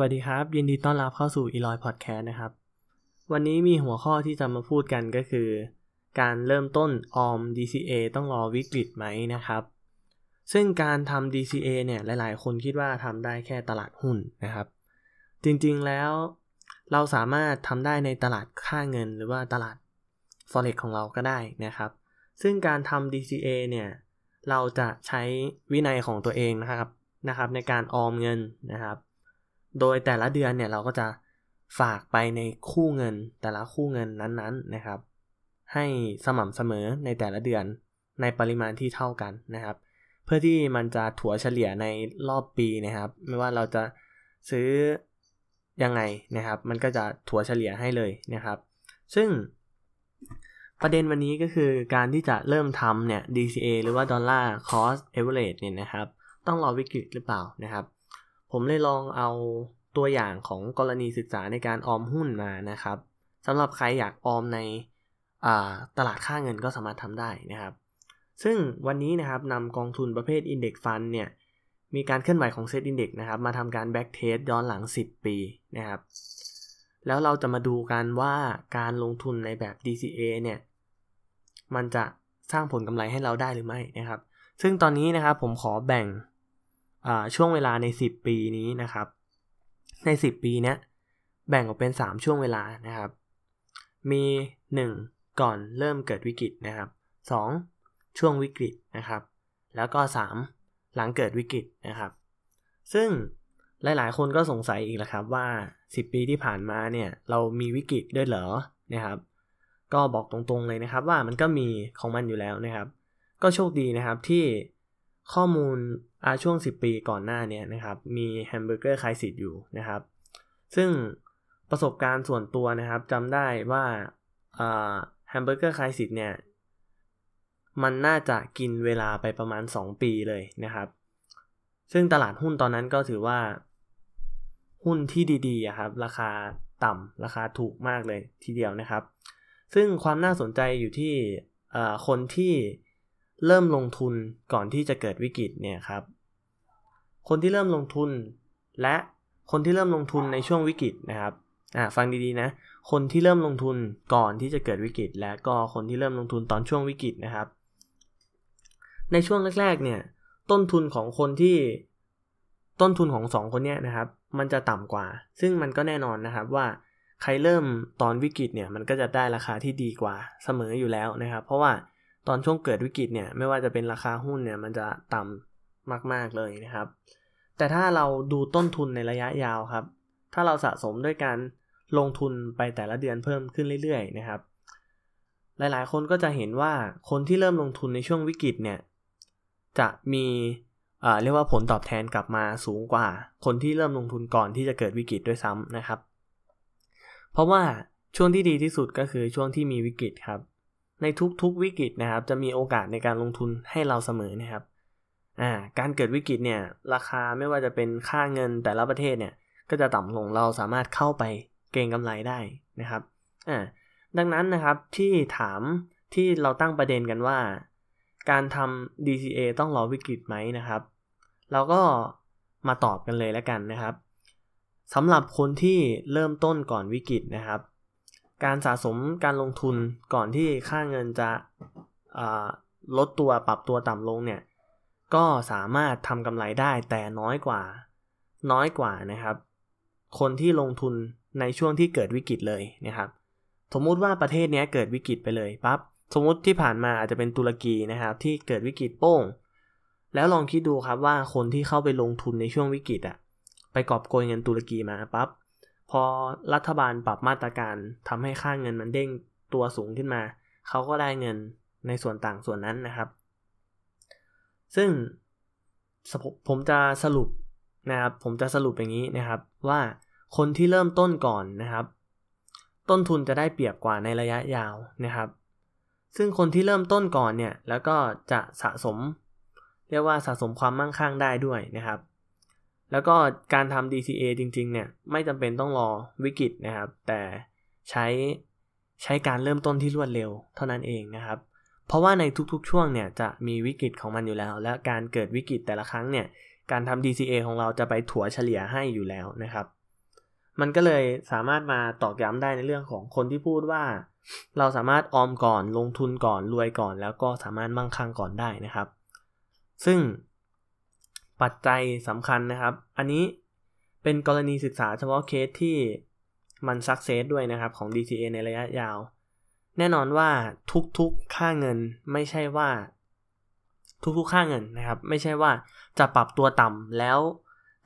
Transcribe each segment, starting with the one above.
วัสดีครับ ยินดีต้อนรับเข้าสู่ e l o y Podcast นะครับ วันนี้มีหัวข้อที่จะมาพูดกันก็คือ การเริ่มต้นออม DCA ต้องรอวิกฤตไหมนะครับ ซึ่งการทำ DCA เนี่ยหลาย ๆ คนคิดว่าทำได้แค่ตลาดหุ้นนะครับ จริงๆแล้วเราสามารถทำได้ในตลาดค่าเงินหรือว่าตลาด Forex ของเราก็ได้นะครับ ซึ่งการทำ DCA เนี่ยเราจะใช้วินัยของตัวเองนะครับนะครับ ในการออมเงินนะครับ โดยแต่ละเดือนเนี่ยเราก็จะฝากไปในคู่เงินแต่ละคู่เงินนั้นๆนะครับ ให้สม่ำเสมอในแต่ละเดือนในปริมาณที่เท่ากันนะครับ เพื่อที่มันจะถัวเฉลี่ยในรอบปีนะครับ ไม่ว่าเราจะซื้อยังไงนะครับ มันก็จะถัวเฉลี่ยให้เลยนะครับ ซึ่งประเด็นวันนี้ก็คือการที่จะเริ่มทำเนี่ย DCA หรือว่า Dollar Cost Average เนี่ยนะครับ ต้องรอวิกฤตหรือเปล่านะครับ ผมเลยลองเอาตัวอย่างของกรณีศึกษาในการออมหุ้นมานะครับสำหรับใครอยากออมในตลาดค่าเงินก็สามารถทำได้นะครับ ซึ่งวันนี้นะครับนำกองทุนประเภท Index Fund เนี่ยมีการเคลื่อนไหวของ Set Index นะครับมาทำการ Back Test ย้อนหลัง 10 ปีนะครับแล้วเราจะมาดูกันว่าการลงทุนในแบบ DCA เนี่ยมันจะสร้างผลกำไรให้เราได้หรือไม่นะครับ ซึ่งตอนนี้นะครับผมขอแบ่ง ช่วงเวลาใน 10 ปีนี้นะครับ ใน 10 ปีนี้แบ่งออกเป็น 3 ช่วงเวลานะครับ มี 1 ก่อนเริ่มเกิดวิกฤตนะครับ 2 ช่วงวิกฤตนะครับ แล้วก็ 3 หลังเกิดวิกฤตนะครับ ซึ่งหลายๆ คนก็สงสัยอีกแล้วครับว่า 10 ปีที่ผ่านมาเนี่ยเรามีวิกฤตด้วยเหรอนะครับ ก็บอกตรงๆเลยนะครับว่ามันก็มีของมันอยู่แล้วนะครับ ก็โชคดีนะครับที่ ข้อมูลช่วง 10 ปีก่อนหน้านี้นะครับ มี Hamburger Crisis อยู่นะครับ ซึ่งประสบการณ์ส่วนตัวนะครับจำได้ว่า Hamburger Crisis เนี่ย มันน่าจะกินเวลาไปประมาณ 2 ปีเลยนะครับ ซึ่งตลาดหุ้นตอนนั้นก็ถือว่า หุ้นที่ดีๆครับ ราคาต่ำราคาถูกมากเลยทีเดียวนะครับ ซึ่งความน่าสนใจอยู่ที่คนที่ เริ่มลงทุนก่อนที่จะเกิดวิกฤตเนี่ยครับ คนที่เริ่มลงทุน และคนที่เริ่มลงทุนในช่วงวิกฤตนะครับอ่าฟังดีๆนะ คนที่เริ่มลงทุนก่อนที่จะเกิดวิกฤต และก็คนที่เริ่มลงทุนตอนช่วงวิกฤตนะครับ ในช่วงแรกๆ เนี่ยต้นทุนของคนที่ต้นทุนของ 2 คนเนี้ยนะครับ มันจะต่ำกว่า ซึ่งมันก็แน่นอนนะครับว่าใครเริ่มตอนวิกฤตเนี่ยมันก็จะได้ราคาที่ดีกว่าเสมออยู่แล้วนะครับ เพราะว่า ตอนช่วงเกิดวิกฤตเนี่ยไม่ว่าจะเป็นราคาหุ้นเนี่ยมันจะต่ำมากๆเลยนะครับ แต่ถ้าเราดูต้นทุนในระยะยาวครับ ถ้าเราสะสมด้วยการลงทุนไปแต่ละเดือนเพิ่มขึ้นเรื่อยๆนะครับ หลายๆ คนก็จะเห็นว่าคนที่เริ่มลงทุนในช่วงวิกฤตเนี่ยจะมีเรียกว่าผลตอบแทนกลับมาสูงกว่า คนที่เริ่มลงทุนก่อนที่จะเกิดวิกฤตด้วยซ้ำนะครับ เพราะว่าช่วงที่ดีที่สุดก็คือช่วงที่มีวิกฤตครับ ในทุกๆวิกฤตนะครับ จะมีโอกาสในการลงทุนให้เราเสมอนะครับอ่าการเกิดวิกฤตเนี่ยราคาไม่ว่าจะเป็นค่าเงินแต่ละประเทศเนี่ยก็จะต่ำลงเราสามารถเข้าไปเก็งกำไรได้นะครับอ่าดังนั้นนะครับที่ถามที่เราตั้งประเด็นกันว่า การทำ DCA ต้องรอวิกฤตไหมนะครับ เราก็มาตอบกันเลยแล้วกันนะครับสำหรับคนที่เริ่มต้นก่อนวิกฤตนะครับ การสะสมการลงทุนก่อนที่ค่าเงินจะลดตัวปรับตัวต่ำลงเนี่ย ก็สามารถทำกำไรได้แต่น้อยกว่า น้อยกว่านะครับ คนที่ลงทุนในช่วงที่เกิดวิกฤตเลยนะครับ สมมุติว่าประเทศนี้เกิดวิกฤตไปเลยปั๊บสมมติที่ผ่านมาอาจจะเป็นตุรกีนะครับ ที่เกิดวิกฤตโป้ง แล้วลองคิดดูครับว่าคนที่เข้าไปลงทุนในช่วงวิกฤตอะไปกอบโกยเงินตุรกีมาปั๊บ พอรัฐบาลปรับมาตรการทำให้ค่าเงินมันเด้งตัวสูงขึ้นมา เขาก็ได้เงินในส่วนต่างส่วนนั้นนะครับ ซึ่งผมจะสรุปนะครับ ผมจะสรุปอย่างนี้นะครับว่าคนที่เริ่มต้นก่อนนะครับ ต้นทุนจะได้เปรียบกว่าในระยะยาวนะครับ ซึ่งคนที่เริ่มต้นก่อนเนี่ยแล้วก็จะสะสม เรียกว่าสะสมความมั่งคั่งได้ด้วยนะครับ แล้วก็การทำ DCA จริงๆ เนี่ยไม่จำเป็นต้องรอวิกฤตนะครับ แต่ใช้ใช้การเริ่มต้นที่รวดเร็วเท่านั้นเองนะครับ เพราะว่าในทุกๆ ช่วงเนี่ยจะมีวิกฤตของมันอยู่แล้ว และการเกิดวิกฤตแต่ละครั้งเนี่ยการทำ DCA ของเราจะไปถัวเฉลี่ยให้อยู่แล้วนะครับ มันก็เลยสามารถมาตอกย้ำได้ในเรื่องของคนที่พูดว่า เราสามารถออมก่อนลงทุนก่อนรวยก่อน แล้วก็สามารถมั่งคั่งก่อนได้นะครับ ซึ่ง ปัจจัยสำคัญนะครับ อันนี้เป็นกรณีศึกษาเฉพาะเคสที่มันซักเซสด้วยนะครับของ DCA ในระยะยาว แน่นอนว่าทุกๆค่าเงินไม่ใช่ว่า ทุกๆค่าเงินนะครับ ไม่ใช่ว่าจะปรับตัวต่ำแล้ว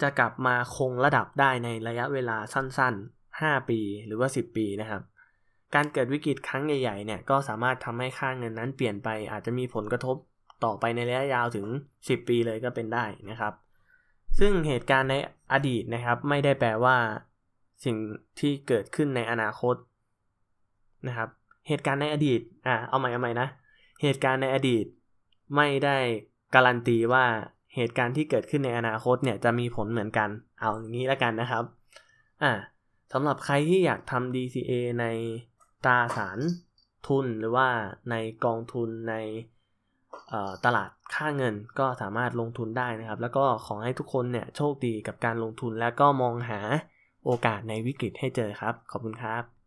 จะกลับมาคงระดับได้ในระยะเวลาสั้นๆ 5 ปีหรือว่า 10 ปีนะครับ การเกิดวิกฤตครั้งใหญ่ๆเนี่ยก็สามารถทำให้ค่าเงินนั้นเปลี่ยนไปอาจจะมีผลกระทบ ต่อไปในระยะยาวถึง 10 ปีเลยก็เป็นได้นะครับ ซึ่งเหตุการณ์ในอดีตนะครับ ไม่ได้แปลว่า สิ่งที่เกิดขึ้นในอนาคตนะครับ เหตุการณ์ในอดีตอ่าเอาใหม่เอาใหม่นะ เหตุการณ์ในอดีตไม่ได้การันตีว่าเหตุการณ์ที่เกิดขึ้นในอนาคตเนี่ยจะมีผลเหมือนกัน เอาอย่างนี้แล้วกันนะครับอ่าสำหรับใครที่อยากทำ DCA ในตราสารทุนหรือว่าในกองทุนใน ตลาดค่าเงินก็สามารถลงทุนได้นะครับ แล้วก็ขอให้ทุกคนเนี่ยโชคดีกับการลงทุนแล้วก็มองหาโอกาสในวิกฤตให้เจอครับ ขอบคุณครับ